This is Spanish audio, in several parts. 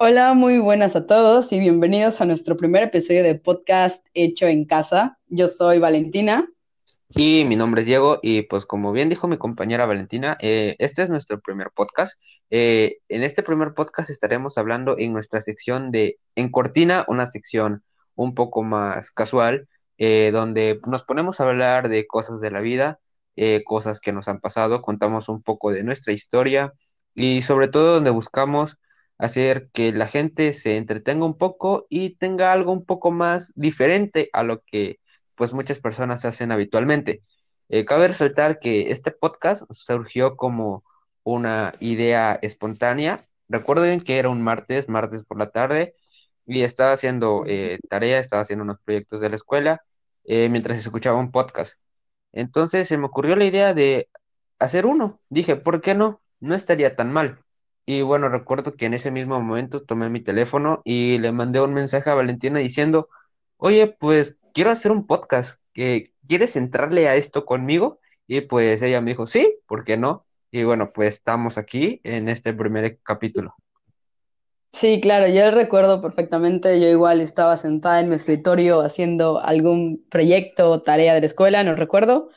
Hola, muy buenas a todos y bienvenidos a nuestro primer episodio de podcast hecho en casa. Yo soy Valentina. Y mi nombre es Diego y pues como bien dijo mi compañera Valentina, eh, este es nuestro primer podcast. Eh, en este primer podcast estaremos hablando en nuestra sección de En Cortina, una sección un poco más casual, eh, donde nos ponemos a hablar de cosas de la vida, cosas que nos han pasado, contamos un poco de nuestra historia y sobre todo donde buscamos hacer que la gente se entretenga un poco y tenga algo un poco más diferente a lo que pues muchas personas hacen habitualmente. Eh, cabe resaltar que este podcast surgió como una idea espontánea. Recuerdo bien que era un martes, martes por la tarde, y estaba haciendo eh, tarea, estaba haciendo unos proyectos de la escuela eh, mientras escuchaba un podcast. Entonces se me ocurrió la idea de hacer uno. Dije, ¿por qué no? No estaría tan mal. Y bueno, recuerdo que en ese mismo momento tomé mi teléfono y le mandé un mensaje a Valentina diciendo, oye, pues quiero hacer un podcast, ¿quieres entrarle a esto conmigo? Y pues ella me dijo, sí, ¿por qué no? Y bueno, pues estamos aquí en este primer capítulo. Sí, claro, yo recuerdo perfectamente, yo igual estaba sentada en mi escritorio haciendo algún proyecto o tarea de la escuela, no recuerdo,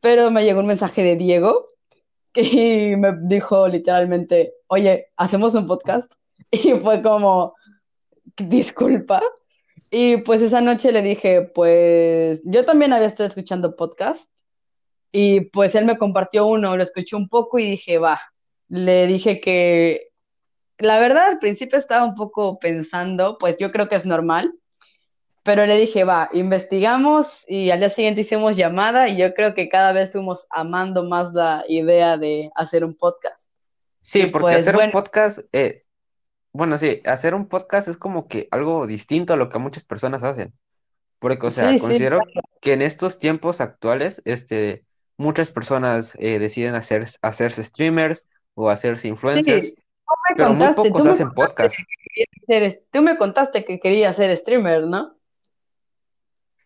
pero me llegó un mensaje de Diego y me dijo literalmente, oye, ¿hacemos un podcast? Y fue como, disculpa. Y pues esa noche le dije, pues yo también había estado escuchando podcast y pues él me compartió uno, lo escuché un poco y dije, va, le dije que la verdad al principio estaba un poco pensando, pues yo creo que es normal, pero le dije, va, investigamos y al día siguiente hicimos llamada y yo creo que cada vez fuimos amando más la idea de hacer un podcast. Sí, porque pues, hacer un podcast, eh, bueno, sí, hacer un podcast es como que algo distinto a lo que muchas personas hacen. Porque, o sea, considero que en estos tiempos actuales, este, muchas personas eh, deciden hacer, hacerse streamers o hacerse influencers, pero muy pocos hacen podcast. Tú me contaste que querías ser streamer, ¿no?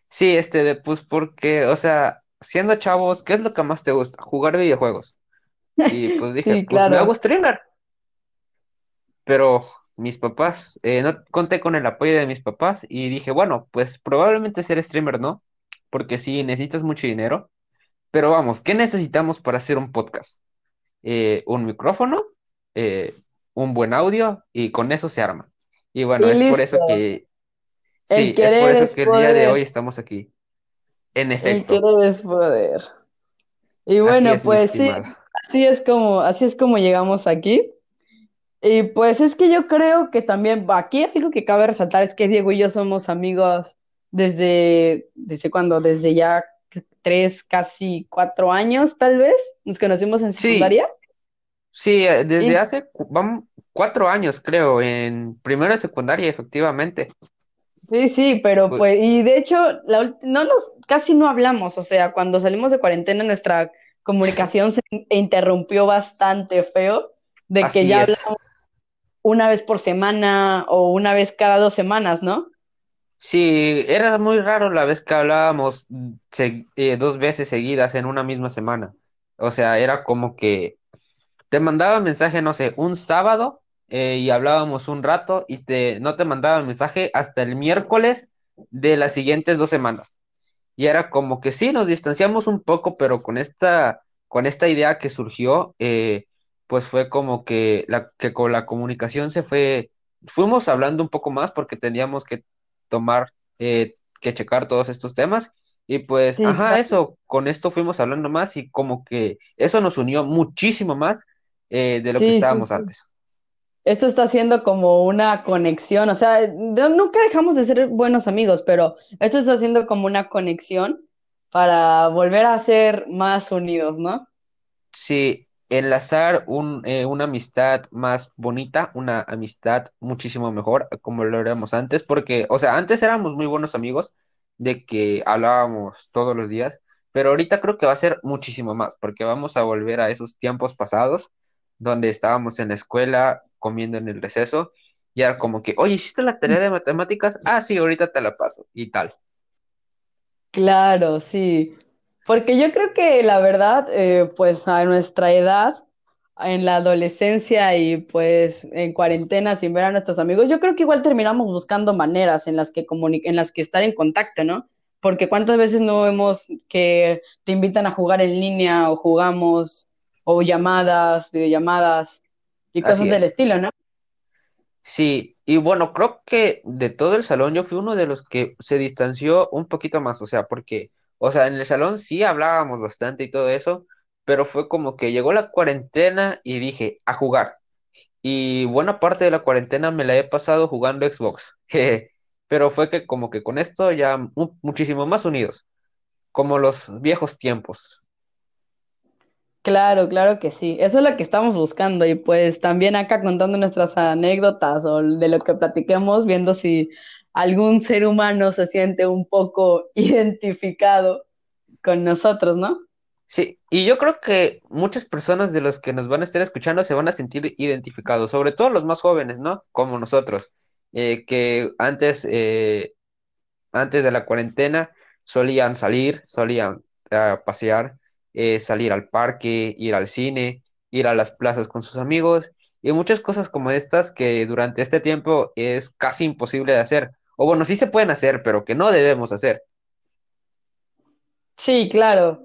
Sí, este, de, pues porque, o sea, siendo chavos, ¿qué es lo que más te gusta? Jugar videojuegos. Y pues dije, pues me hago streamer. Pero mis papás, eh, no conté con el apoyo de mis papás y dije, bueno, pues probablemente ser streamer, ¿no? Porque sí, necesitas mucho dinero. Pero vamos, ¿qué necesitamos para hacer un podcast? Eh, un micrófono, eh, un buen audio y con eso se arma. Y bueno, es por eso que Sí, es por eso que el día de hoy estamos aquí. En efecto. El querer es poder. Y bueno, pues sí, así es como, así es como llegamos aquí. Y pues es que yo creo que también aquí algo que cabe resaltar es que Diego y yo somos amigos desde, ¿desde cuándo? Desde ya tres, casi cuatro años, tal vez. Nos conocimos en secundaria. Sí, eh, desde hace vamos, cuatro años, creo, en primero de secundaria, efectivamente. Sí, sí, pero pues, pues y de hecho, la, no nos, casi no hablamos, o sea, cuando salimos de cuarentena nuestra comunicación se interrumpió bastante feo, de que ya hablamos una vez por semana o una vez cada dos semanas, ¿no? Sí, era muy raro la vez que hablábamos eh, dos veces seguidas en una misma semana. O sea, era como que te mandaba mensaje, no sé, un sábado eh, y hablábamos un rato y te, no te mandaba el mensaje hasta el miércoles de las siguientes dos semanas. Y era como que sí, nos distanciamos un poco, pero con esta, con esta idea que surgió, eh, pues fue como que, la, que con la comunicación se fue, fuimos hablando un poco más porque teníamos que tomar, eh, que checar todos estos temas. Y pues, ajá, eso, con esto fuimos hablando más y como que eso nos unió muchísimo más de lo que estábamos antes esto está haciendo como una conexión, o sea, nunca dejamos de ser buenos amigos, pero esto está haciendo como una conexión para volver a ser más unidos, ¿no? Sí, enlazar un, eh, una amistad más bonita, una amistad muchísimo mejor, como lo éramos antes, porque, o sea, antes éramos muy buenos amigos, de que hablábamos todos los días, pero ahorita creo que va a ser muchísimo más, porque vamos a volver a esos tiempos pasados, donde estábamos en la escuela, comiendo en el receso, y era como que, oye, ¿hiciste la tarea de matemáticas? Ah, sí, ahorita te la paso, y tal. Claro, sí. Porque yo creo que la verdad, eh, pues a nuestra edad, en la adolescencia y pues en cuarentena sin ver a nuestros amigos, yo creo que igual terminamos buscando maneras en las que en las que estar en contacto, ¿no? Porque cuántas veces no vemos que te invitan a jugar en línea o jugamos o llamadas, videollamadas y cosas del estilo, ¿no? Sí, y bueno, creo que de todo el salón yo fui uno de los que se distanció un poquito más, o sea, porque, o sea, en el salón sí hablábamos bastante y todo eso, pero fue como que llegó la cuarentena y dije, a jugar. Y buena parte de la cuarentena me la he pasado jugando Xbox, pero fue que como que con esto ya muchísimo más unidos, como los viejos tiempos. Claro, claro que sí. Eso es lo que estamos buscando y pues también acá contando nuestras anécdotas o de lo que platiquemos, viendo si algún ser humano se siente un poco identificado con nosotros, ¿no? Sí, y yo creo que muchas personas de los que nos van a estar escuchando se van a sentir identificados, sobre todo los más jóvenes, ¿no? Como nosotros, eh, que antes, eh, antes de la cuarentena solían salir, solían eh, pasear, salir al parque, ir al cine, ir a las plazas con sus amigos y muchas cosas como estas que durante este tiempo es casi imposible de hacer. O bueno, sí se pueden hacer, pero que no debemos hacer. Sí, claro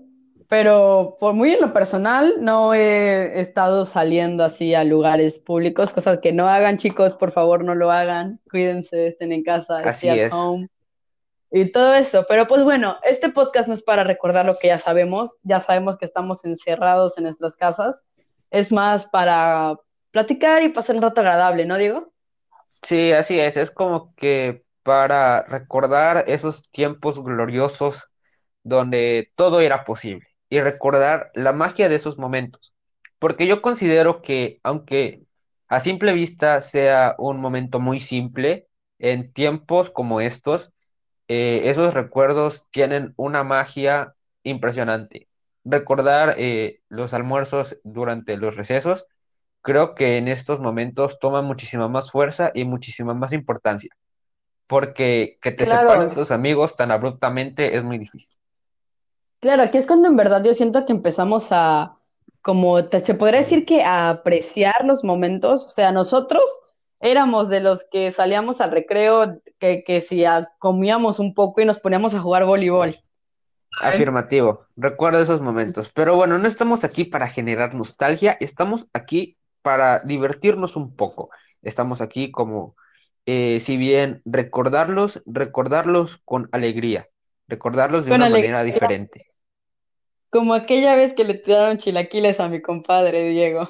pero por muy en lo personal no he estado saliendo así a lugares públicos, cosas que no hagan chicos, por favor no lo hagan, cuídense, estén en casa, así at home y todo eso. Pero pues bueno, este podcast no es para recordar lo que ya sabemos, ya sabemos que estamos encerrados en nuestras casas, es más para platicar y pasar un rato agradable, ¿no, Diego? Sí, así es, es como que para recordar esos tiempos gloriosos donde todo era posible y recordar la magia de esos momentos. Porque yo considero que, aunque a simple vista sea un momento muy simple, en tiempos como estos, eh, esos recuerdos tienen una magia impresionante. Recordar eh, los almuerzos durante los recesos, creo que en estos momentos toma muchísima más fuerza y muchísima más importancia. Porque que te separen tus amigos tan abruptamente es muy difícil. Claro, aquí es cuando en verdad yo siento que empezamos a, como se podría decir que a apreciar los momentos, o sea, nosotros éramos de los que salíamos al recreo, que, que si comíamos un poco y nos poníamos a jugar voleibol. Afirmativo, recuerdo esos momentos. Pero bueno, no estamos aquí para generar nostalgia, estamos aquí para divertirnos un poco. Estamos aquí como, eh, si bien recordarlos, recordarlos con alegría, recordarlos de una manera diferente. Como aquella vez que le tiraron chilaquiles a mi compadre Diego.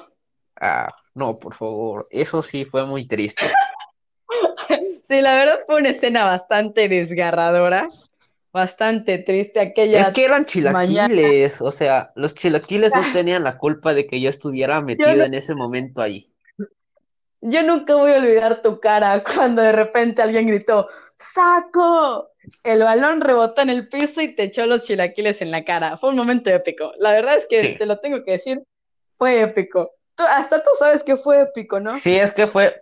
Ah, no, por favor, eso sí fue muy triste. Sí, la verdad fue una escena bastante desgarradora, bastante triste aquella. Es que eran chilaquiles, o sea, los chilaquiles no tenían la culpa de que yo estuviera metido en ese momento ahí. Yo nunca voy a olvidar tu cara cuando de repente alguien gritó, ¡Saco! El balón rebotó en el piso y te echó los chilaquiles en la cara. Fue un momento épico. La verdad es que te lo tengo que decir, fue épico. Hasta tú sabes que fue épico, ¿no? Sí, es que fue,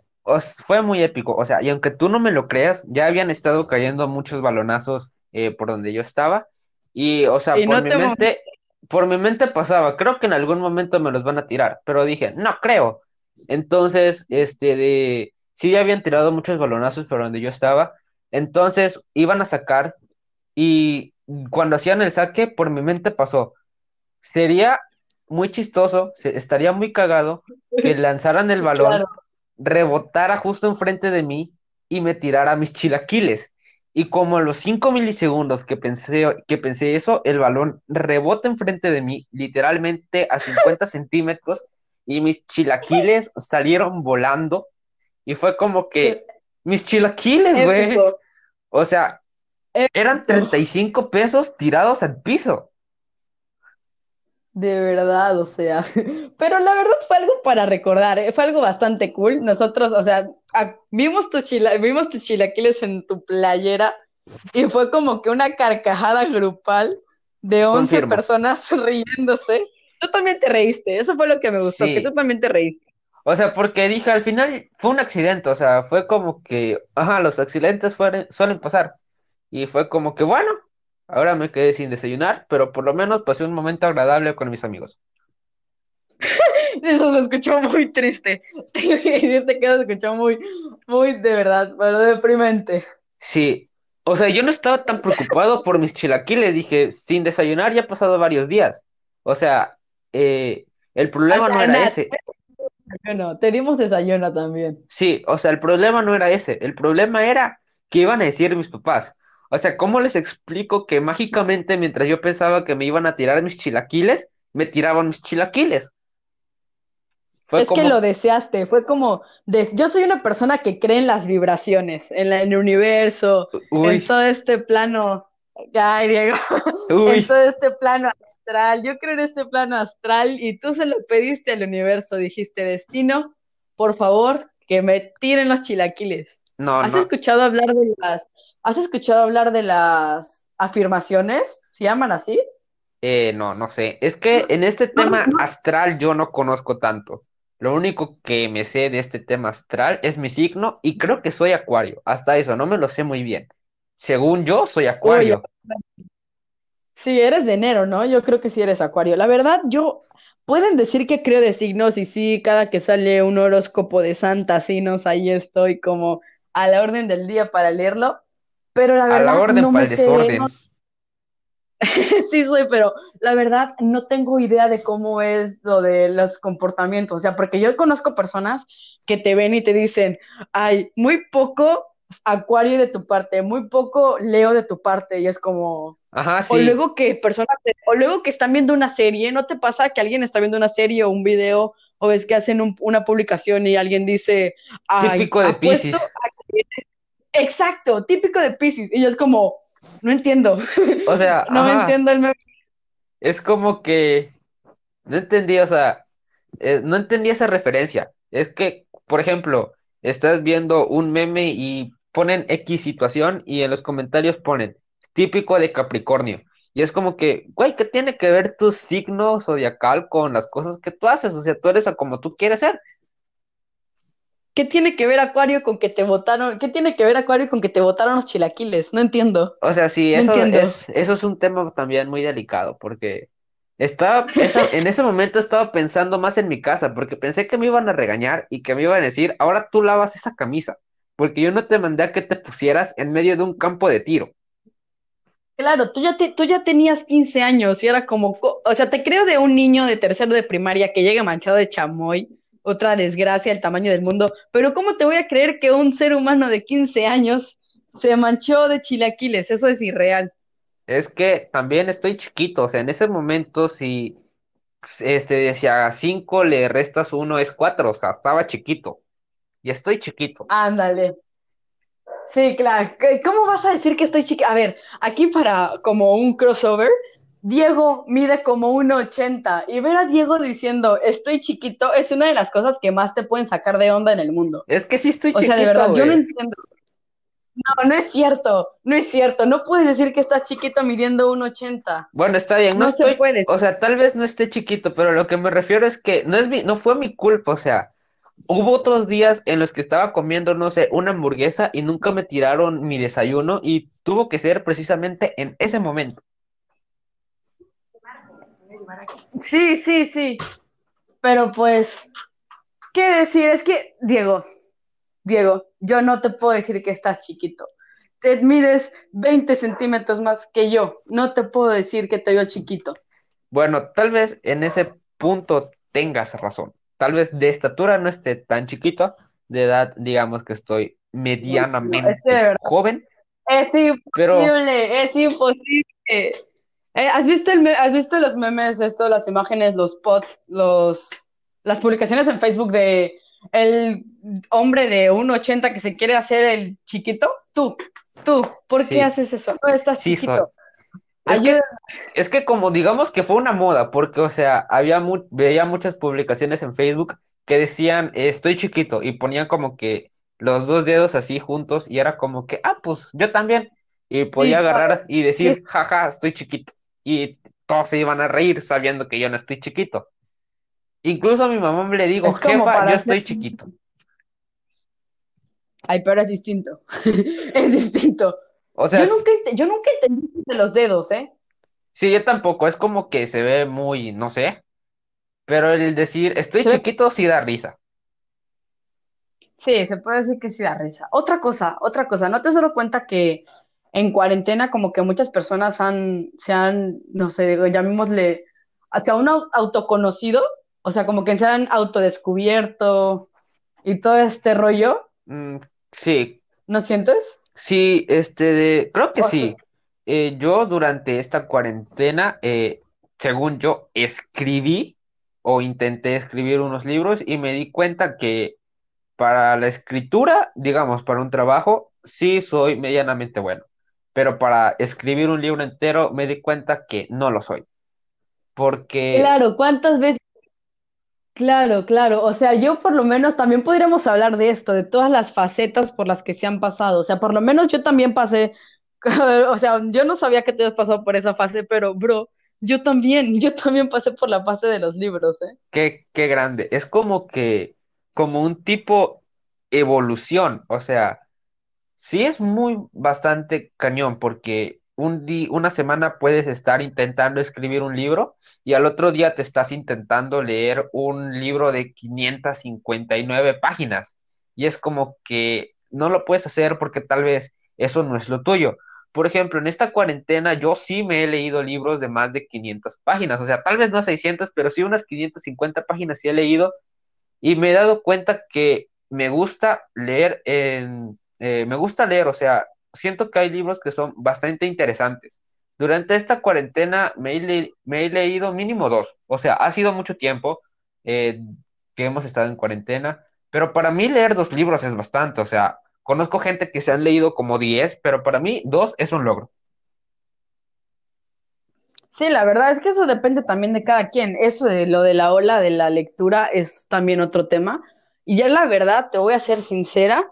fue muy épico. O sea, y aunque tú no me lo creas, ya habían estado cayendo muchos balonazos eh, por donde yo estaba. Y, o sea, por mi mente, por mi mente pasaba, creo que en algún momento me los van a tirar, pero dije, no creo. Entonces, este, de, sí ya habían tirado muchos balonazos por donde yo estaba, entonces iban a sacar y cuando hacían el saque, por mi mente pasó, sería muy chistoso, estaría muy cagado que lanzaran el balón, rebotara justo enfrente de mí y me tirara mis chilaquiles. Y como a los 5 milisegundos que pensé, que pensé eso, el balón rebota enfrente de mí, literalmente a 50 centímetros, y mis chilaquiles salieron volando. Y fue como que mis chilaquiles, güey. O sea, eran 35 pesos tirados al piso. De verdad, o sea, pero la verdad fue algo para recordar, ¿eh? fue algo bastante cool. Nosotros, o sea, vimos, tu chila vimos tus chilaquiles en tu playera y fue como que una carcajada grupal de 11 personas riéndose. Tú también te reíste, eso fue lo que me gustó, que tú también te reíste. O sea, porque dije, al final fue un accidente, o sea, fue como que, ajá, los accidentes suelen pasar. Y fue como que, bueno, ahora me quedé sin desayunar, pero por lo menos pasé un momento agradable con mis amigos. Eso se escuchó muy triste. Tengo que decirte que se escuchó muy, muy de verdad, pero deprimente. Sí, o sea, yo no estaba tan preocupado por mis chilaquiles, dije, sin desayunar ya ha pasado varios días. O sea, eh, el problema no era ese. Bueno, te dimos desayuno también. Sí, o sea, el problema no era ese, el problema era qué iban a decir mis papás. O sea, ¿cómo les explico que mágicamente mientras yo pensaba que me iban a tirar mis chilaquiles, me tiraban mis chilaquiles? Fue Es que lo deseaste, fue como, de- yo soy una persona que cree en las vibraciones, en la- en el universo, en todo este plano, ay Diego, en todo este plano astral, yo creo en este plano astral y tú se lo pediste al universo, dijiste, destino, por favor, que me tiren los chilaquiles. no, ¿Has no, escuchado hablar de las, has escuchado hablar de las afirmaciones? ¿Se llaman así? eh, no, no sé. Es que en este tema astral yo no conozco tanto. Lo único que me sé de este tema astral es mi signo y creo que soy acuario. Hasta eso, no me lo sé muy bien. Según yo, soy acuario. Sí, eres de enero, ¿no? Yo creo que sí eres acuario. La verdad, yo pueden decir que creo de signos y sí, cada que sale un horóscopo de Santa Signos, ahí estoy como a la orden del día para leerlo, pero la A la verdad orden no para el sé, no, desorden. sí soy, pero la verdad no tengo idea de cómo es lo de los comportamientos, o sea, porque yo conozco personas que te ven y te dicen, ay, muy poco acuario de tu parte, muy poco Leo de tu parte, y es como... Ajá, O sí. luego que personas, o luego que están viendo una serie, ¿no te pasa que alguien está viendo una serie o un video o ves que hacen un- una publicación y alguien dice, ay, Típico de que... Exacto, típico de Piscis. Y yo es como, no entiendo, O sea, no me entiendo el meme. Es como que no entendí, o sea, eh, no entendí esa referencia. Es que, por ejemplo, estás viendo un meme y ponen X situación y en los comentarios ponen típico de Capricornio. Y es como que, güey, ¿qué tiene que ver tu signo zodiacal con las cosas que tú haces? O sea, tú eres a como tú quieres ser. ¿Qué tiene que ver Acuario con que te votaron? ¿Qué tiene que ver Acuario con que te votaron los chilaquiles? No entiendo, O sea, sí, eso es, eso es un tema también muy delicado, porque estaba, en ese momento estaba pensando más en mi casa, porque pensé que me iban a regañar y que me iban a decir, ahora tú lavas esa camisa, porque yo no te mandé a que te pusieras en medio de un campo de tiro. Claro, tú ya, te, tú ya tenías 15 años y era como, co- o sea, te creo de un niño de tercero de primaria que llega manchado de chamoy, otra desgracia, el tamaño del mundo, pero ¿cómo te voy a creer que un ser humano de 15 años se manchó de chilaquiles? Eso es irreal. Es que también estoy chiquito, o sea, en ese momento si este decía 5 le restas uno es 4, o sea, estaba chiquito, y estoy chiquito. Ándale. Sí, claro. ¿Qué- ¿Cómo vas a decir que estoy chiquita? A ver, aquí para como un crossover, Diego mide como 1,80 y ver a Diego diciendo estoy chiquito es una de las cosas que más te pueden sacar de onda en el mundo. Es que sí estoy O sea, de chiquito, verdad, yo no entiendo. No, no es cierto, no es cierto. No puedes decir que estás chiquito midiendo 1,80. Bueno, está bien, no No se estoy, puede. o sea, tal vez no esté chiquito, pero lo que me refiero es que no es mi, no fue mi culpa, o sea, hubo otros días en los que estaba comiendo, no sé, una hamburguesa y nunca me tiraron mi desayuno y tuvo que ser precisamente en ese momento. Sí, sí, sí. Pero pues, ¿qué decir? Es que, Diego, Diego, yo no te puedo decir que estás chiquito. Te mides 20 centímetros más que yo. No te puedo decir que te veo chiquito. Bueno, tal vez en ese punto tengas razón. Tal vez de estatura no esté tan chiquito, de edad, digamos que estoy es medianamente joven, Es pero imposible, es imposible. Eh, ¿has visto el has visto los memes, esto, las imágenes, los posts, los, las publicaciones en Facebook de el hombre de 1,80 que se quiere hacer el chiquito? Tú, tú, ¿por qué sí, haces eso? No estás sí chiquito. Es que Es que como digamos que fue una moda, porque o sea, había mu- veía muchas publicaciones en Facebook que decían estoy chiquito y ponían como que los dos dedos así juntos y era como que, ah, pues yo también. Y podía Sí, agarrar y decir, jaja, estoy chiquito. Y todos se iban a reír sabiendo que yo no estoy chiquito. Incluso a mi mamá le digo, es jefa, yo estoy chiquito. Ay, pero es distinto. Es distinto. O sea, Yo nunca, yo nunca entendí de los dedos, ¿eh? sí, yo tampoco, es como que se ve muy, no sé. pero el decir estoy chiquito sí da risa. sí, se puede decir que sí da risa. Otra cosa, otra cosa, ¿no te has dado cuenta que en cuarentena como que muchas personas han, se han, no sé, llamémosle, hacia un au- autoconocido, o sea, como que se han autodescubierto y todo este rollo, Mm, sí, ¿no sientes? sí, este, de- creo que O sea, sí. Eh, yo durante esta cuarentena, eh, según yo, escribí o intenté escribir unos libros y me di cuenta que para la escritura, digamos, para un trabajo, sí soy medianamente bueno, pero para escribir un libro entero me di cuenta que no lo soy, porque claro, ¿cuántas veces? Claro, claro. O sea, yo por lo menos también podríamos hablar de esto, de todas las facetas por las que se han pasado. O sea, por lo menos yo también pasé, o sea, yo no sabía que te habías pasado por esa fase, pero bro, yo también, yo también pasé por la fase de los libros, ¿eh? qué, qué grande. Es como que, como un tipo evolución, o sea, sí es muy bastante cañón, porque un di- una semana puedes estar intentando escribir un libro y al otro día te estás intentando leer un libro de 559 páginas. Y es como que no lo puedes hacer porque tal vez eso no es lo tuyo. Por ejemplo, en esta cuarentena yo sí me he leído libros de más de 500 páginas, o sea, tal vez no 600, pero sí unas 550 páginas sí he leído y me he dado cuenta que me gusta leer en, eh, me gusta leer, o sea, siento que hay libros que son bastante interesantes. Durante esta cuarentena me he, leído mínimo dos, o sea, ha sido mucho tiempo eh, que hemos estado en cuarentena, pero para mí leer dos libros es bastante, o sea, conozco gente que se han leído como diez, pero para mí dos es un logro. Sí, la verdad es que eso depende también de cada quien. Eso de lo de la ola de la lectura es también otro tema. Y ya la verdad, te voy a ser sincera,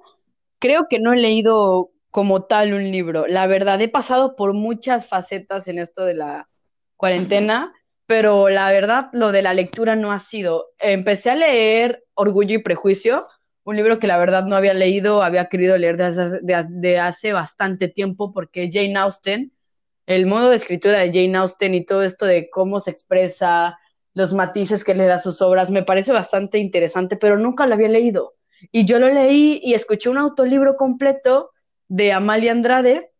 creo que no he leído como tal un libro. La verdad, he pasado por muchas facetas en esto de la cuarentena, pero la verdad, lo de la lectura no ha sido. Empecé a leer Orgullo y Prejuicio, un libro que la verdad no había leído, había querido leer de hace, de, hace bastante tiempo porque Jane Austen el modo de escritura de Jane Austen y todo esto de cómo se expresa, los matices que le da sus obras, me parece bastante interesante, pero nunca lo había leído. Y yo lo leí y escuché un autolibro completo de Amalia Andrade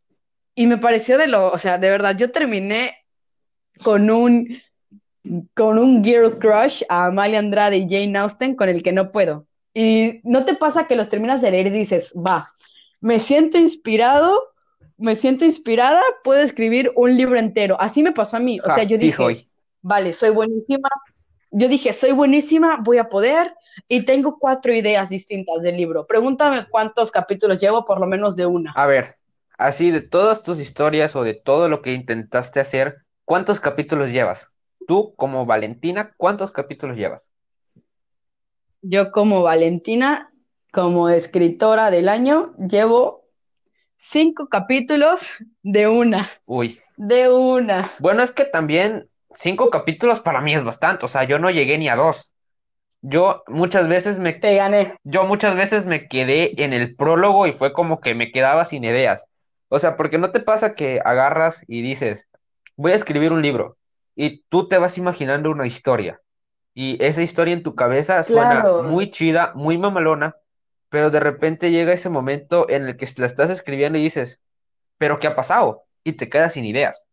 y me pareció de lo, o sea, de verdad, yo terminé con un, con un girl crush a Amalia Andrade y Jane Austen con el que no puedo. Y no te pasa que los terminas de leer y dices, va, me siento inspirado me siento inspirada, puedo escribir un libro entero. Así me pasó a mí. O sea, Ja, yo sí dije, soy. vale, soy buenísima. Yo dije, soy buenísima, voy a poder. Y tengo cuatro ideas distintas del libro. Pregúntame cuántos capítulos llevo, por lo menos de una. A ver, así de todas tus historias o de todo lo que intentaste hacer, ¿cuántos capítulos llevas? Tú, como Valentina, ¿cuántos capítulos llevas? Yo como Valentina, como escritora del año, llevo cinco capítulos de una. Uy. De una. Bueno, es que también cinco capítulos para mí es bastante, o sea, yo no llegué ni a dos. Yo muchas veces me, Te gané. yo muchas veces me quedé en el prólogo y fue como que me quedaba sin ideas. O sea, porque no te pasa que agarras y dices, voy a escribir un libro y tú te vas imaginando una historia y esa historia en tu cabeza suena Claro. muy chida, muy mamalona, pero de repente llega ese momento en el que la estás escribiendo y dices, ¿pero qué ha pasado? Y te quedas sin ideas.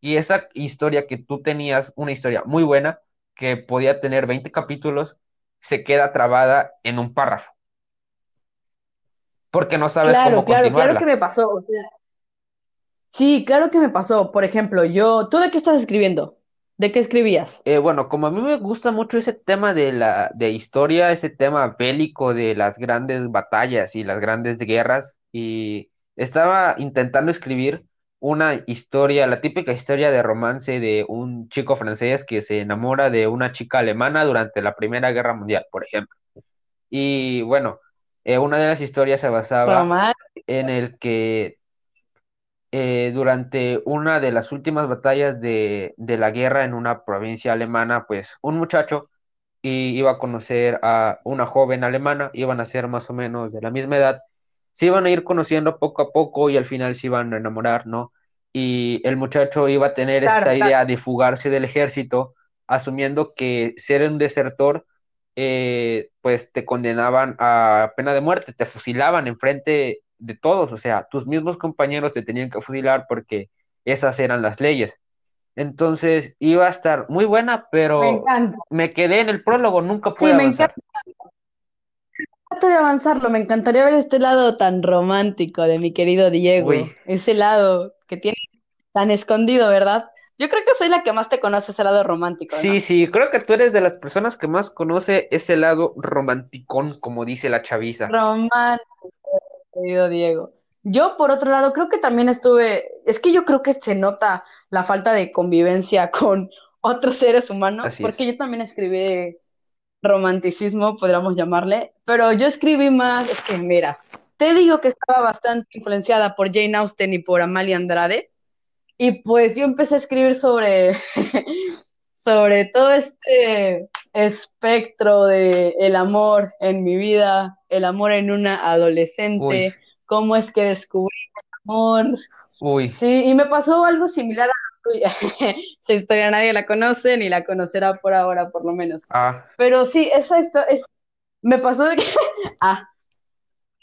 Y esa historia que tú tenías, una historia muy buena, que podía tener 20 capítulos, se queda trabada en un párrafo, porque no sabes Claro, cómo claro, claro que continuarla. me pasó. O sea, sí, claro que me pasó. Por ejemplo, yo, ¿tú de qué estás escribiendo? ¿De qué escribías? Eh, bueno, como a mí me gusta mucho ese tema de la de historia, ese tema bélico de las grandes batallas y las grandes guerras, y estaba intentando escribir una historia, la típica historia de romance de un chico francés que se enamora de una chica alemana durante la Primera Guerra Mundial, por ejemplo. Y bueno, eh, una de las historias se basaba Román. en el que eh, durante una de las últimas batallas de, de la guerra en una provincia alemana, pues un muchacho y iba a conocer a una joven alemana, iban a ser más o menos de la misma edad, se iban a ir conociendo poco a poco y al final se iban a enamorar, ¿no? Y el muchacho iba a tener Claro, esta claro. idea de fugarse del ejército asumiendo que ser un desertor, eh, pues te condenaban a pena de muerte, te fusilaban enfrente de todos, o sea, tus mismos compañeros te tenían que fusilar porque esas eran las leyes. Entonces iba a estar muy buena, pero me quedé en el prólogo, nunca pude Sí, avanzar. De avanzarlo, me encantaría ver este lado tan romántico de mi querido Diego, Uy, ese lado que tiene tan escondido, ¿verdad? Yo creo que soy la que más te conoce ese lado romántico, sí, sí, creo que tú eres de las personas que más conoce ese lado romanticón, como dice la chaviza. Romántico, querido Diego. Yo, por otro lado, creo que también estuve, es que yo creo que se nota la falta de convivencia con otros seres humanos, Así porque es. yo también escribí romanticismo, podríamos llamarle, pero yo escribí más, es que mira, te digo que estaba bastante influenciada por Jane Austen y por Amalia Andrade. Y pues yo empecé a escribir sobre, sobre todo este espectro de el amor en mi vida, el amor en una Uy, adolescente, cómo es que descubrí el amor. uy, Sí, y me pasó algo similar a. Esa historia nadie la conoce ni la conocerá por ahora, por lo menos. ah, Pero sí, esa esto es, me pasó de que, ah,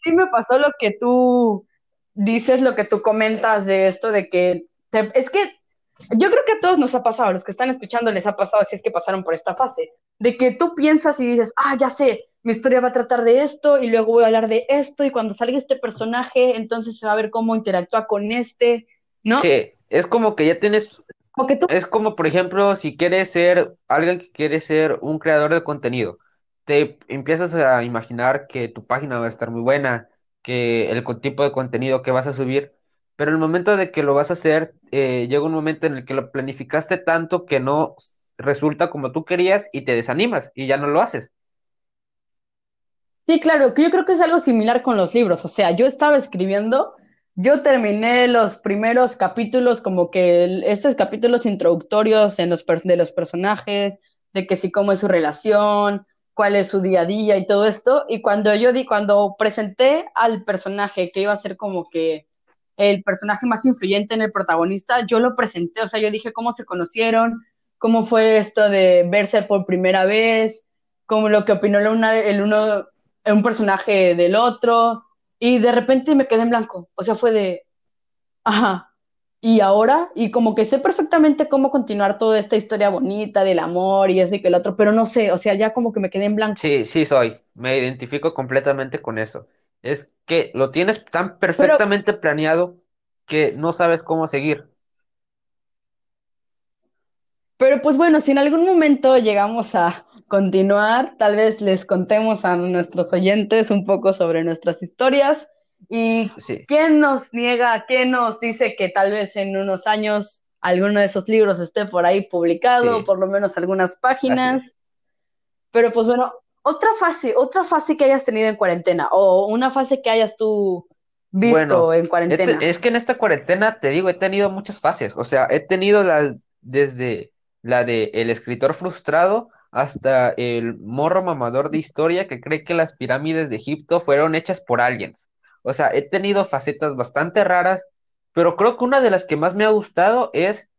sí me pasó lo que tú dices, lo que tú comentas de esto, de que te- es que yo creo que a todos nos ha pasado, a los que están escuchando les ha pasado, si es que pasaron por esta fase, de que tú piensas y dices, ah, ya sé, mi historia va a tratar de esto y luego voy a hablar de esto y cuando salga este personaje, entonces se va a ver cómo interactúa con este, ¿no? sí, es como que ya tienes Como que tú, Es como, por ejemplo, si quieres ser alguien que quiere ser un creador de contenido, te empiezas a imaginar que tu página va a estar muy buena, que el tipo de contenido que vas a subir, pero el momento de que lo vas a hacer, eh, llega un momento en el que lo planificaste tanto que no resulta como tú querías y te desanimas y ya no lo haces. Sí, claro, que yo creo que es algo similar con los libros. O sea, yo estaba escribiendo, yo terminé los primeros capítulos, como que el- estos capítulos introductorios en los de los personajes, de que sí, cómo es su relación, cuál es su día a día y todo esto. Y cuando yo di, cuando presenté al personaje que iba a ser como que el personaje más influyente en el protagonista, yo lo presenté, o sea, yo dije cómo se conocieron, cómo fue esto de verse por primera vez, como lo que opinó la una- el uno un personaje del otro, y de repente me quedé en blanco. O sea, fue de, ajá, y ahora, y como que sé perfectamente cómo continuar toda esta historia bonita del amor y ese y que el otro, pero no sé, o sea, ya como que me quedé en blanco. Sí, sí soy, me identifico completamente con eso. Es que lo tienes tan Pero, perfectamente planeado que no sabes cómo seguir. pero pues bueno, si en algún momento llegamos a continuar, tal vez les contemos a nuestros oyentes un poco sobre nuestras historias y Sí, quién nos niega, quién nos dice que tal vez en unos años alguno de esos libros esté por ahí publicado, sí, por lo menos algunas páginas. Pero pues bueno, otra fase, otra fase que hayas tenido en cuarentena o una fase que hayas tú visto Bueno, en este- cuarentena. es que en esta cuarentena, te digo, he tenido muchas fases. O sea, he tenido las desde la de el escritor frustrado hasta el morro mamador de historia que cree que las pirámides de Egipto fueron hechas por aliens. O sea, he tenido facetas bastante raras, pero creo que una de las que más me ha gustado es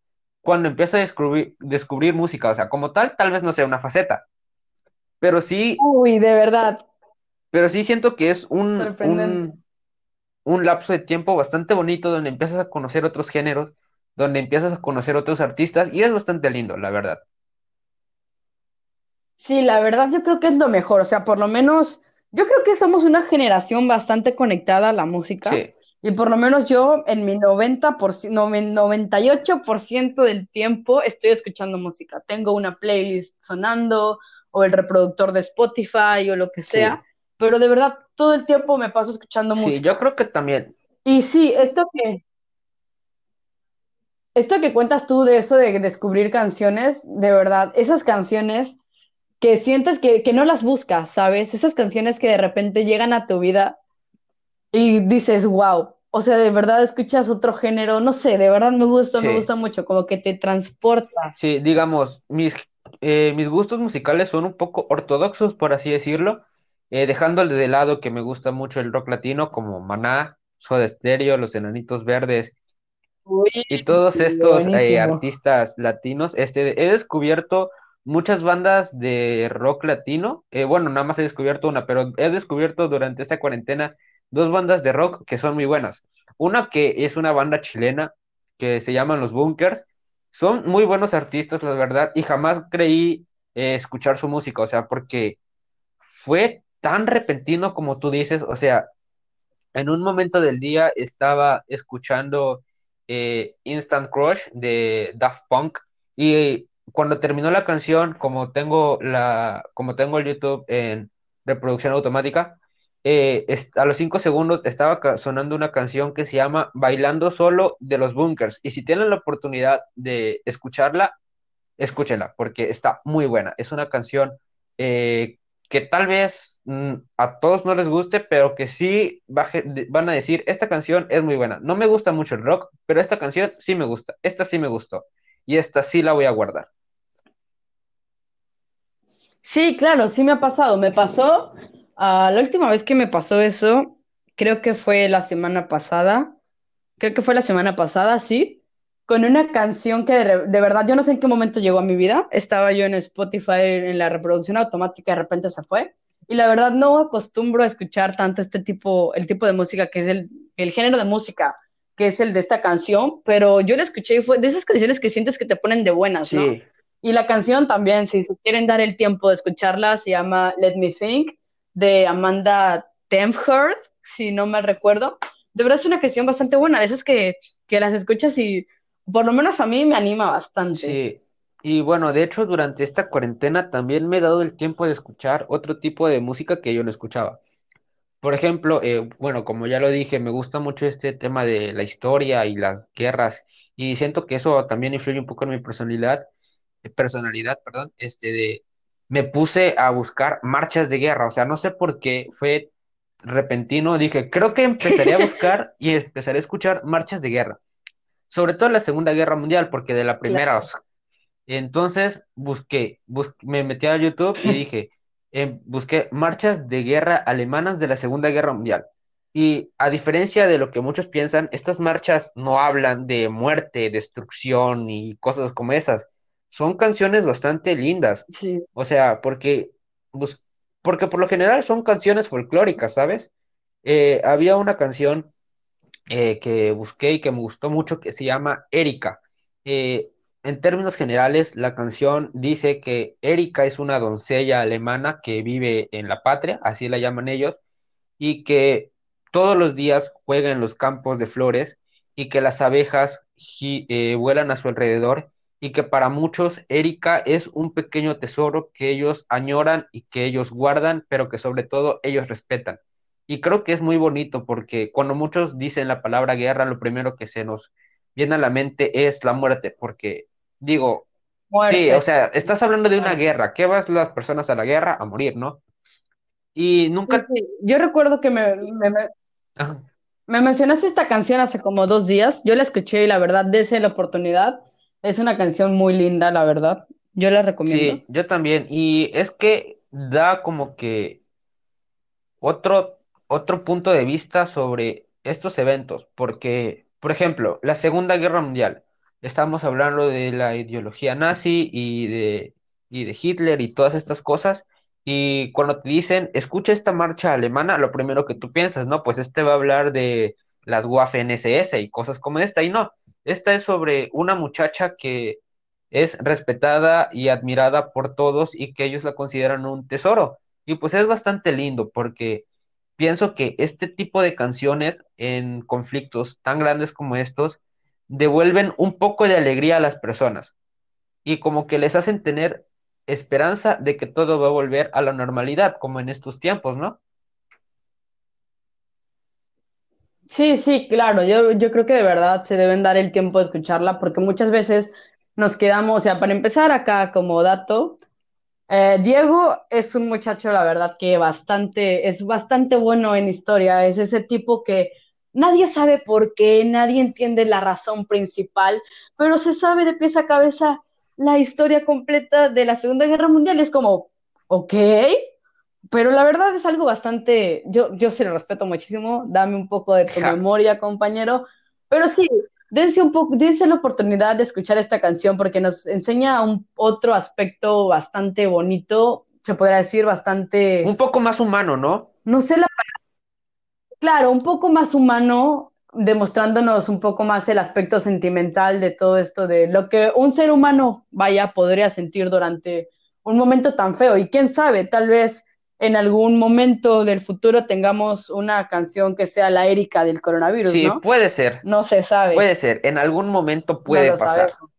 cuando empiezo a descubrir, descubrir música. O sea, como tal, tal vez no sea una faceta, pero sí, Uy, de verdad, pero sí siento que es un, un un lapso de tiempo bastante bonito donde empiezas a conocer otros géneros, donde empiezas a conocer otros artistas y es bastante lindo, la verdad. Sí, la verdad yo creo que es lo mejor, o sea, por lo menos yo creo que somos una generación bastante conectada a la música Sí, y por lo menos yo en mi 90%, noven- 98% del tiempo estoy escuchando música. Tengo una playlist sonando o el reproductor de Spotify o lo que sea, sí, pero de verdad todo el tiempo me paso escuchando sí, yo música. creo que también, Y sí, esto que, esto que cuentas tú de eso de descubrir canciones, de verdad, esas canciones que sientes que, que no las buscas, ¿sabes? Esas canciones que de repente llegan a tu vida y dices, wow, o sea, de verdad escuchas otro género, no sé, de verdad me gusta, me gusta mucho, como que te transportas. sí, digamos, mis, eh, mis gustos musicales son un poco ortodoxos, por así decirlo, eh, dejándole de lado que me gusta mucho el rock latino como Maná, Soda Stereo, Los Enanitos Verdes Uy, y todos estos eh, artistas latinos, este, he descubierto muchas bandas de rock latino. Eh, bueno, nada más he descubierto una, pero he descubierto durante esta cuarentena dos bandas de rock que son muy buenas. Una que es una banda chilena que se llaman Los Bunkers. Son muy buenos artistas, la verdad, y jamás creí eh, escuchar su música, o sea, porque fue tan repentino como tú dices, o sea, en un momento del día estaba escuchando eh, Instant Crush de Daft Punk y cuando terminó la canción, como tengo la, como tengo el YouTube en reproducción automática, eh, a los cinco segundos estaba sonando una canción que se llama Bailando Solo de los Bunkers. Y si tienen la oportunidad de escucharla, escúchenla, porque está muy buena. Es una canción eh, que tal vez mm, a todos no les guste, pero que sí van a decir, esta canción es muy buena. No me gusta mucho el rock, pero esta canción sí me gusta. Esta sí me gustó. Y esta sí la voy a guardar. Sí, claro, sí me ha pasado. Me pasó, ah, la última vez que me pasó eso, creo que fue la semana pasada. Creo que fue la semana pasada, sí. Con una canción que de, verdad yo no sé en qué momento llegó a mi vida. Estaba yo en Spotify en la reproducción automática, de repente se fue. Y la verdad no acostumbro a escuchar tanto este tipo, el tipo de música que es el, el género de música que es el de esta canción, pero yo la escuché y fue de esas canciones que sientes que te ponen de buenas, ¿no? Y la canción también, si se quieren dar el tiempo de escucharla, se llama Let Me Think, de Amanda Temford, si no me recuerdo. De verdad es una canción bastante buena, de esas que, que las escuchas y por lo menos a mí me anima bastante. Sí, y bueno, de hecho durante esta cuarentena también me he dado el tiempo de escuchar otro tipo de música que yo no escuchaba. Por ejemplo, eh, bueno, como ya lo dije, me gusta mucho este tema de la historia y las guerras y siento que eso también influye un poco en mi personalidad personalidad, perdón, este de, me puse a buscar marchas de guerra, o sea, no sé por qué fue repentino, dije, creo que empezaré a buscar y empezaré a escuchar marchas de guerra, sobre todo en la Segunda Guerra Mundial, porque de la primera, entonces busqué, me metí a YouTube y dije, em, busqué marchas de guerra alemanas de la Segunda Guerra Mundial. Y a diferencia de lo que muchos piensan, estas marchas no hablan de muerte, destrucción y cosas como esas son canciones bastante lindas. Sí. O sea, porque, pues, porque por lo general son canciones folclóricas, ¿sabes? Eh, había una canción eh, que busqué y que me gustó mucho que se llama Erika. Eh, en términos generales, la canción dice que Erika es una doncella alemana que vive en la patria, así la llaman ellos, y que todos los días juega en los campos de flores y que las abejas vuelan a su alrededor y que para muchos Erika es un pequeño tesoro que ellos añoran y que ellos guardan, pero que sobre todo ellos respetan. Y creo que es muy bonito porque cuando muchos dicen la palabra guerra, lo primero que se nos viene a la mente es la muerte, porque digo, sí, o sea, estás hablando de una guerra, ¿qué vas las personas a la guerra? A morir, ¿no? Y nunca... Yo recuerdo que me, me, me, mencionaste esta canción hace como dos días, yo la escuché y la verdad, desde la oportunidad es una canción muy linda, la verdad. Yo la recomiendo. Sí, yo también. Y es que da como que otro, otro punto de vista sobre estos eventos, porque, por ejemplo, la Segunda Guerra Mundial, estamos hablando de la ideología nazi y de, y de Hitler y todas estas cosas, y cuando te dicen, escucha esta marcha alemana, lo primero que tú piensas, ¿no? Pues este va a hablar de las Waffen-SS y cosas como esta, y no, esta es sobre una muchacha que es respetada y admirada por todos y que ellos la consideran un tesoro. Y pues es bastante lindo porque pienso que este tipo de canciones en conflictos tan grandes como estos devuelven un poco de alegría a las personas y como que les hacen tener esperanza de que todo va a volver a la normalidad como en estos tiempos, ¿no? Sí, sí, claro, yo, yo creo que de verdad se deben dar el tiempo de escucharla porque muchas veces nos quedamos, o sea, para empezar acá como dato, eh, Diego es un muchacho, la verdad, que bastante, es bastante bueno en historia, es ese tipo que nadie sabe por qué, nadie entiende la razón principal, pero se sabe de pies a cabeza la historia completa de la Segunda Guerra Mundial, es como, ok, pero la verdad es algo bastante, yo, yo se lo respeto muchísimo, dame un poco de tu memoria, compañero, pero sí, dense un poco, dense la oportunidad de escuchar esta canción porque nos enseña un otro aspecto bastante bonito, se podría decir bastante, Un poco más humano, ¿no? no sé la Claro, un poco más humano, demostrándonos un poco más el aspecto sentimental de todo esto, de lo que un ser humano, vaya, podría sentir durante un momento tan feo. Y quién sabe, tal vez en algún momento del futuro tengamos una canción que sea la Erika del coronavirus, Sí, ¿no? puede ser, No se sabe, puede ser. En algún momento puede pasar. sabemos.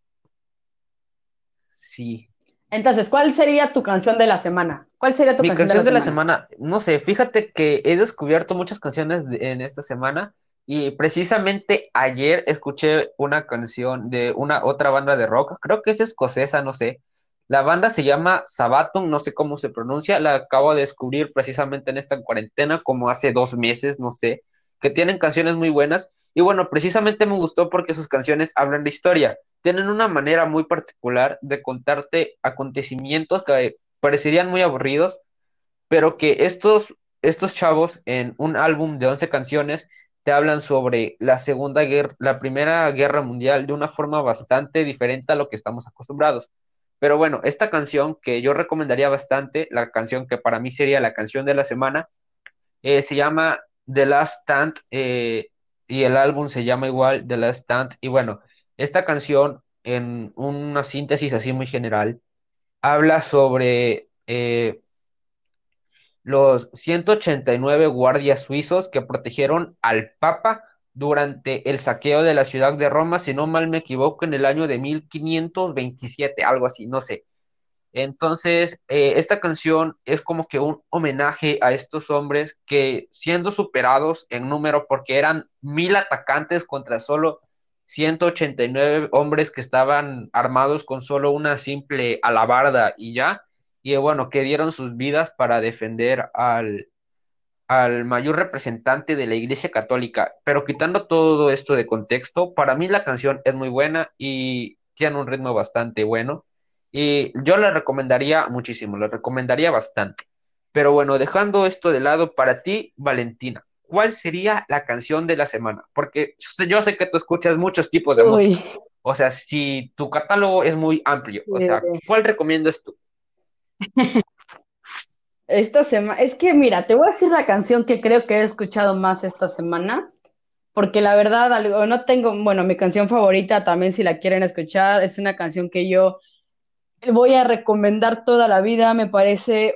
Sí. Entonces, ¿cuál sería tu canción de la semana? ¿Cuál sería tu Mi canción de la canción de la semana? semana, no sé, fíjate que he descubierto muchas canciones de- en esta semana y precisamente ayer escuché una canción de una otra banda de rock, creo que es escocesa, no sé. La banda se llama Sabaton, no sé cómo se pronuncia, la acabo de descubrir precisamente en esta cuarentena, como hace dos meses, no sé, que tienen canciones muy buenas y bueno, precisamente me gustó porque sus canciones hablan de historia. Tienen una manera muy particular de contarte acontecimientos que parecerían muy aburridos, pero que estos, estos chavos en un álbum de 11 canciones te hablan sobre la Segunda Guerra, la Primera Guerra Mundial de una forma bastante diferente a lo que estamos acostumbrados. Pero bueno, esta canción que yo recomendaría bastante, la canción que para mí sería la canción de la semana, eh, se llama The Last Stand eh, y el álbum se llama igual The Last Stand. Y bueno, esta canción, en una síntesis así muy general, habla sobre eh, los 189 guardias suizos que protegieron al Papa durante el saqueo de la ciudad de Roma, si no mal me equivoco, en el año de 1527, algo así, no sé. Entonces, eh, esta canción es como que un homenaje a estos hombres que siendo superados en número, porque eran mil atacantes contra solo 189 hombres que estaban armados con solo una simple alabarda y ya, y bueno, que dieron sus vidas para defender al, al mayor representante de la Iglesia Católica. Pero quitando todo esto de contexto, para mí la canción es muy buena y tiene un ritmo bastante bueno. Y yo la recomendaría muchísimo, la recomendaría bastante. Pero bueno, dejando esto de lado, para ti, Valentina, ¿cuál sería la canción de la semana? Porque yo sé que tú escuchas muchos tipos de Uy, música. O sea, si tu catálogo es muy amplio, o sea, ¿cuál recomiendas tú? esta semana, es que mira, te voy a decir la canción que creo que he escuchado más esta semana. Porque la verdad, algo- no tengo, bueno, mi canción favorita también si la quieren escuchar, es una canción que yo voy a recomendar toda la vida, me parece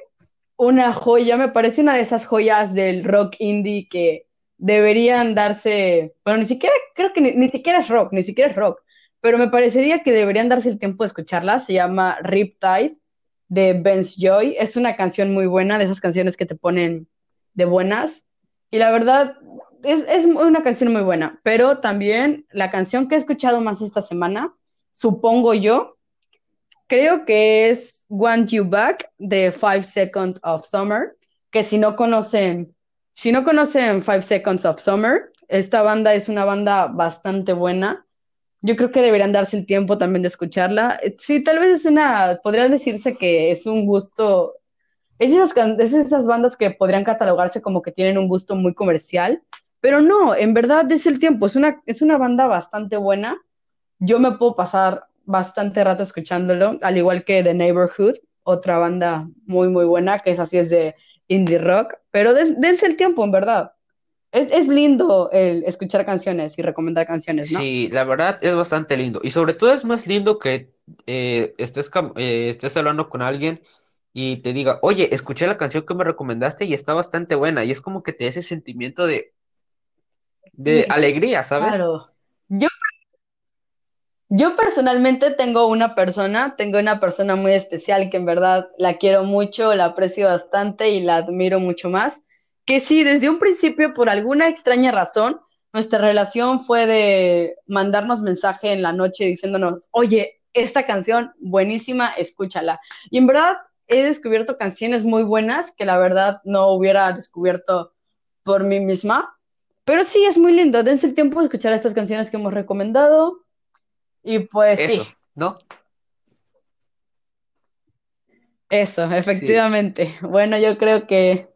una joya, me parece una de esas joyas del rock indie que deberían darse, bueno, ni siquiera, creo que ni, ni siquiera es rock, ni siquiera es rock, pero me parecería que deberían darse el tiempo de escucharla, se llama Riptide de Ben's Joy, es una canción muy buena, de esas canciones que te ponen de buenas, y la verdad es, es una canción muy buena, pero también la canción que he escuchado más esta semana, supongo yo, Creo que es Want You Back de Five Seconds of Summer, que si no conocen, si no conocen Five Seconds of Summer, esta banda es una banda bastante buena. Yo creo que deberían darse el tiempo también de escucharla. Eh, Sí, tal vez es una, podría decirse que es un gusto, es esas, es bandas que podrían catalogarse como que tienen un gusto muy comercial, pero no, en verdad es el tiempo, es una, es una banda bastante buena yo me puedo pasar bastante rato escuchándolo, al igual que The Neighborhood, otra banda muy, muy buena, que es así, es de indie rock, pero des- dense el tiempo, en verdad. Es, es lindo el escuchar canciones y recomendar canciones, ¿no? Sí, la verdad es bastante lindo. Y sobre todo es más lindo que eh, estés, eh, estés hablando con alguien y te diga, oye, escuché la canción que me recomendaste y está bastante buena. Y es como que te da ese sentimiento de, de Sí, alegría, ¿sabes? claro. Yo, yo personalmente tengo una persona, tengo una persona muy especial que en verdad la quiero mucho, la aprecio bastante y la admiro mucho más. Que sí, desde un principio, por alguna extraña razón, nuestra relación fue de mandarnos mensaje en la noche diciéndonos, oye, esta canción buenísima, escúchala. Y en verdad he descubierto canciones muy buenas que la verdad no hubiera descubierto por mí misma. Pero sí, es muy lindo. Dense el tiempo de escuchar estas canciones que hemos recomendado. Y pues sí, Eso, ¿no? eso, Sí. efectivamente. Bueno, yo creo que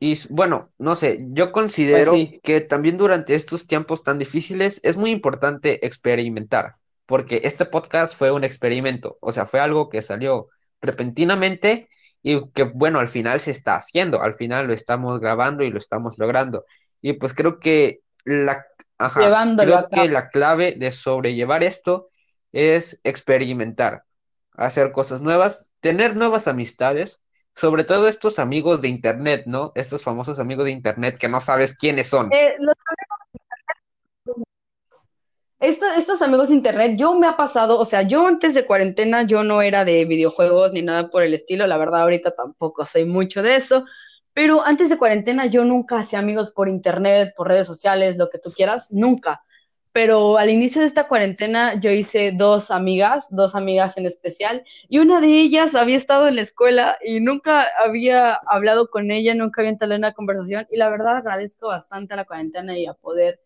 Y bueno, no sé, yo Pues considero sí. que también durante estos tiempos tan difíciles es muy importante experimentar, porque este podcast fue un experimento, o sea, fue algo que salió repentinamente y que, bueno, al final se está haciendo, al final lo estamos grabando y lo estamos logrando. Y pues creo que la, ajá, Llevándolo creo que la clave de sobrellevar esto es experimentar, hacer cosas nuevas, tener nuevas amistades sobre todo estos amigos de internet, ¿no? Estos famosos amigos de internet que no sabes quiénes son. Eh, los- esto- estos amigos de internet, yo me ha pasado, o sea, yo antes de cuarentena yo no era de videojuegos ni nada por el estilo, la verdad ahorita tampoco soy mucho de eso, pero antes de cuarentena yo nunca hacía amigos por internet, por redes sociales, lo que tú quieras, nunca. Pero al inicio de esta cuarentena yo hice dos amigas, dos amigas en especial, y una de ellas había estado en la escuela y nunca había hablado con ella, nunca había entablado una conversación, y la verdad agradezco bastante a la cuarentena y a poder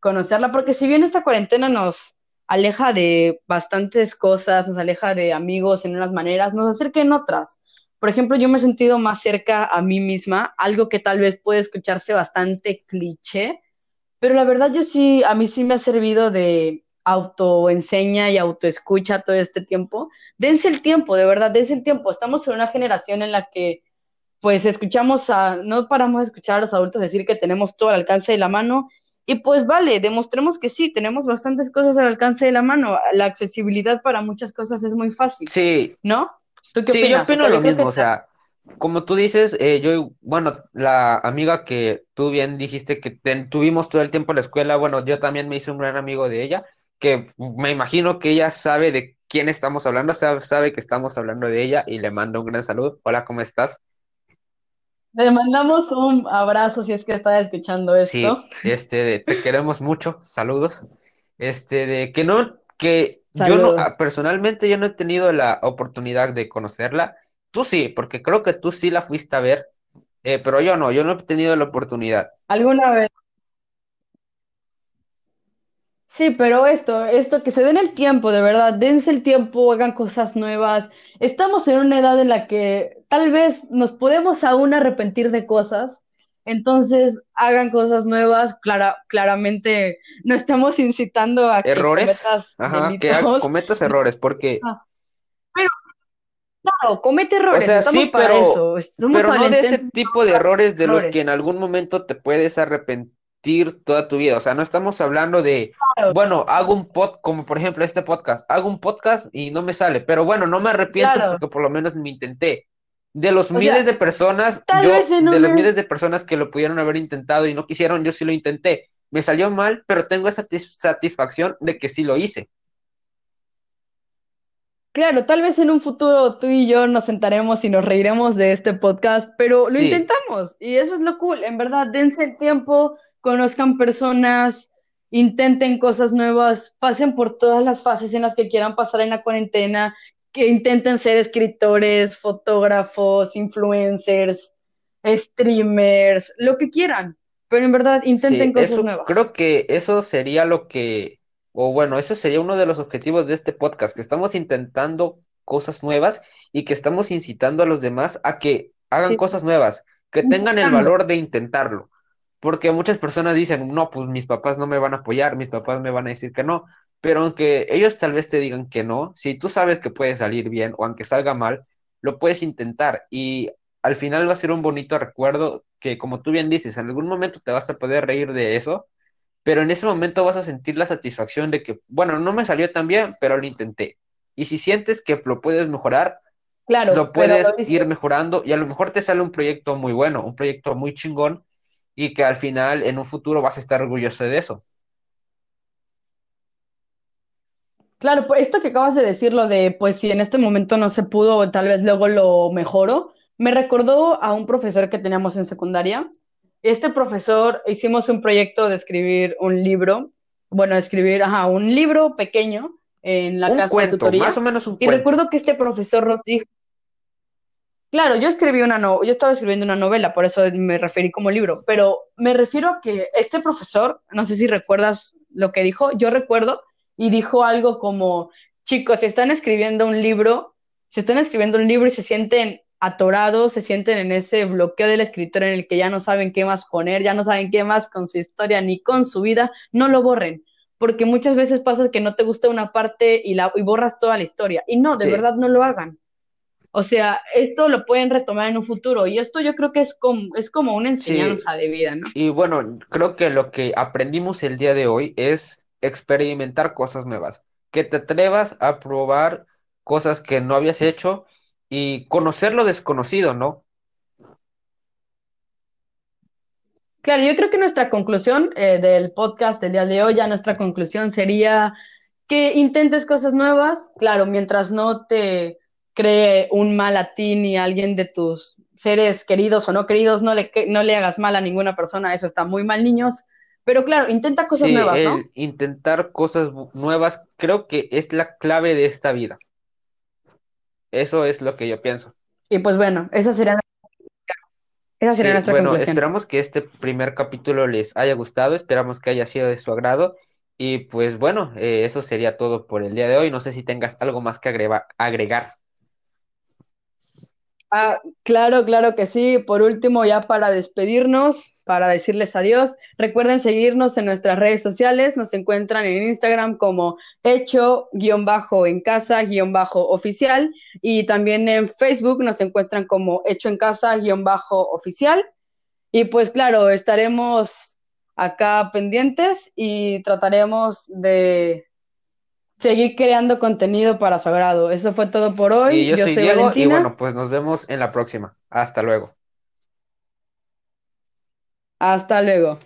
conocerla, porque si bien esta cuarentena nos aleja de bastantes cosas, nos aleja de amigos en unas maneras, nos acerca en otras. Por ejemplo, yo me he sentido más cerca a mí misma, algo que tal vez puede escucharse bastante cliché, pero la verdad yo sí, a mí sí me ha servido de autoenseña y autoescucha todo este tiempo. Dense el tiempo, de verdad, dense el tiempo. Estamos en una generación en la que pues escuchamos a, no paramos de escuchar a los adultos decir que tenemos todo al alcance de la mano y pues vale, demostremos que sí, tenemos bastantes cosas al alcance de la mano. La accesibilidad para muchas cosas es muy fácil, Sí, ¿no? ¿Tú qué sí, yo? O opino sea, lo mismo, que o sea, como tú dices, eh, yo, bueno, la amiga que tú bien dijiste que ten- tuvimos todo el tiempo en la escuela, bueno, yo también me hice un gran amigo de ella, que me imagino que ella sabe de quién estamos hablando, sabe, sabe que estamos hablando de ella y le mando un gran saludo. Hola, ¿cómo estás? le mandamos un abrazo si es que está escuchando esto. Sí, este, de, te queremos mucho, saludos. Este, de que no, que yo no, ah, personalmente yo no he tenido la oportunidad de conocerla. Tú sí, porque creo que tú sí la fuiste a ver, eh, pero yo no, yo no he tenido la oportunidad. ¿Alguna vez? Sí, pero esto, esto, que se den el tiempo, de verdad, dense el tiempo, hagan cosas nuevas. Estamos en una edad en la que tal vez nos podemos aún arrepentir de cosas, entonces hagan cosas nuevas. Clara, claramente no estamos incitando a que Errores, cometas ajá, que cometas errores, porque, pero claro, comete o errores, sea, estamos sí, para pero, eso, somos pero no de ese tipo de errores de los que en algún momento te puedes arrepentir toda tu vida. O sea, no estamos hablando de, Claro, bueno, hago un pod, como por ejemplo este podcast, hago un podcast y no me sale, pero bueno, no me arrepiento claro. porque por lo menos me intenté. De los O miles sea, de personas, tal yo, de los miles de personas que lo pudieron haber intentado y no quisieron, yo sí lo intenté. Me salió mal, pero tengo esa satis- satisfacción de que sí lo hice. Claro, tal vez en un futuro tú y yo nos sentaremos y nos reiremos de este podcast, pero lo Sí, intentamos y eso es lo cool. En verdad, dense el tiempo, conozcan personas, intenten cosas nuevas, pasen por todas las fases en las que quieran pasar en la cuarentena, que intenten ser escritores, fotógrafos, influencers, streamers, lo que quieran, pero en verdad Sí, intenten cosas eso nuevas. creo que eso sería lo que, o bueno, eso sería uno de los objetivos de este podcast, que estamos intentando cosas nuevas y que estamos incitando a los demás a que hagan Sí, cosas nuevas, que tengan el valor de intentarlo. Porque muchas personas dicen, no, pues mis papás no me van a apoyar, mis papás me van a decir que no, pero aunque ellos tal vez te digan que no, si tú sabes que puede salir bien o aunque salga mal, lo puedes intentar y al final va a ser un bonito recuerdo que, como tú bien dices, en algún momento te vas a poder reír de eso, pero en ese momento vas a sentir la satisfacción de que, bueno, no me salió tan bien, pero lo intenté. Y si sientes que lo puedes mejorar, Claro, lo puedes ir mejorando y a lo mejor te sale un proyecto muy bueno, un proyecto muy chingón y que al final en un futuro vas a estar orgulloso de eso. Claro, por esto que acabas de decir, lo de, pues si en este momento no se pudo, tal vez luego lo mejoro, me recordó a un profesor que teníamos en secundaria. Este profesor, hicimos un proyecto de escribir un libro, bueno, escribir, ajá, un libro pequeño en la Un clase de cuento, más o tutoría. menos un Y cuento. recuerdo que este profesor nos dijo, claro, yo escribí una no, yo estaba escribiendo una novela, por eso me referí como libro, pero me refiero a que este profesor, no sé si recuerdas lo que dijo, yo recuerdo, y dijo algo como, chicos, si están escribiendo un libro, si están escribiendo un libro y se sienten atorados, se sienten en ese bloqueo del escritor en el que ya no saben qué más poner, ya no saben qué más con su historia ni con su vida, no lo borren, porque muchas veces pasa que no te gusta una parte y, la, y borras toda la historia. Y no, de Sí. verdad no lo hagan. O sea, esto lo pueden retomar en un futuro y esto yo creo que es como, es como una enseñanza de vida, ¿no? Y bueno, creo que lo que aprendimos el día de hoy es experimentar cosas nuevas, que te atrevas a probar cosas que no habías hecho y conocer lo desconocido, ¿no? Claro, yo creo que nuestra conclusión eh, del podcast del día de hoy, ya nuestra conclusión sería que intentes cosas nuevas, claro, mientras no te cree un mal a ti ni a alguien de tus seres queridos o no queridos, no le, no le hagas mal a ninguna persona, eso está muy mal, niños. Pero claro, intenta cosas Sí, nuevas, ¿no? intentar cosas nuevas creo que es la clave de esta vida. Eso es lo que yo pienso. Y pues bueno, esa sería, esa sería Sí, nuestra bueno, conclusión. esperamos que este primer capítulo les haya gustado, esperamos que haya sido de su agrado y pues bueno, eh, eso sería todo por el día de hoy. No sé si tengas algo más que agrega- agregar. Ah, claro, claro que sí. Por último, ya para despedirnos, para decirles adiós, recuerden seguirnos en nuestras redes sociales. Nos encuentran en Instagram como hecho-en casa-oficial y también en Facebook nos encuentran como hecho en casa-oficial. Y pues claro, estaremos acá pendientes y trataremos de seguir creando contenido para su agrado. Eso fue todo por Y hoy. yo Yo soy soy Diego y bueno, pues nos vemos en la próxima. Hasta luego. Hasta luego.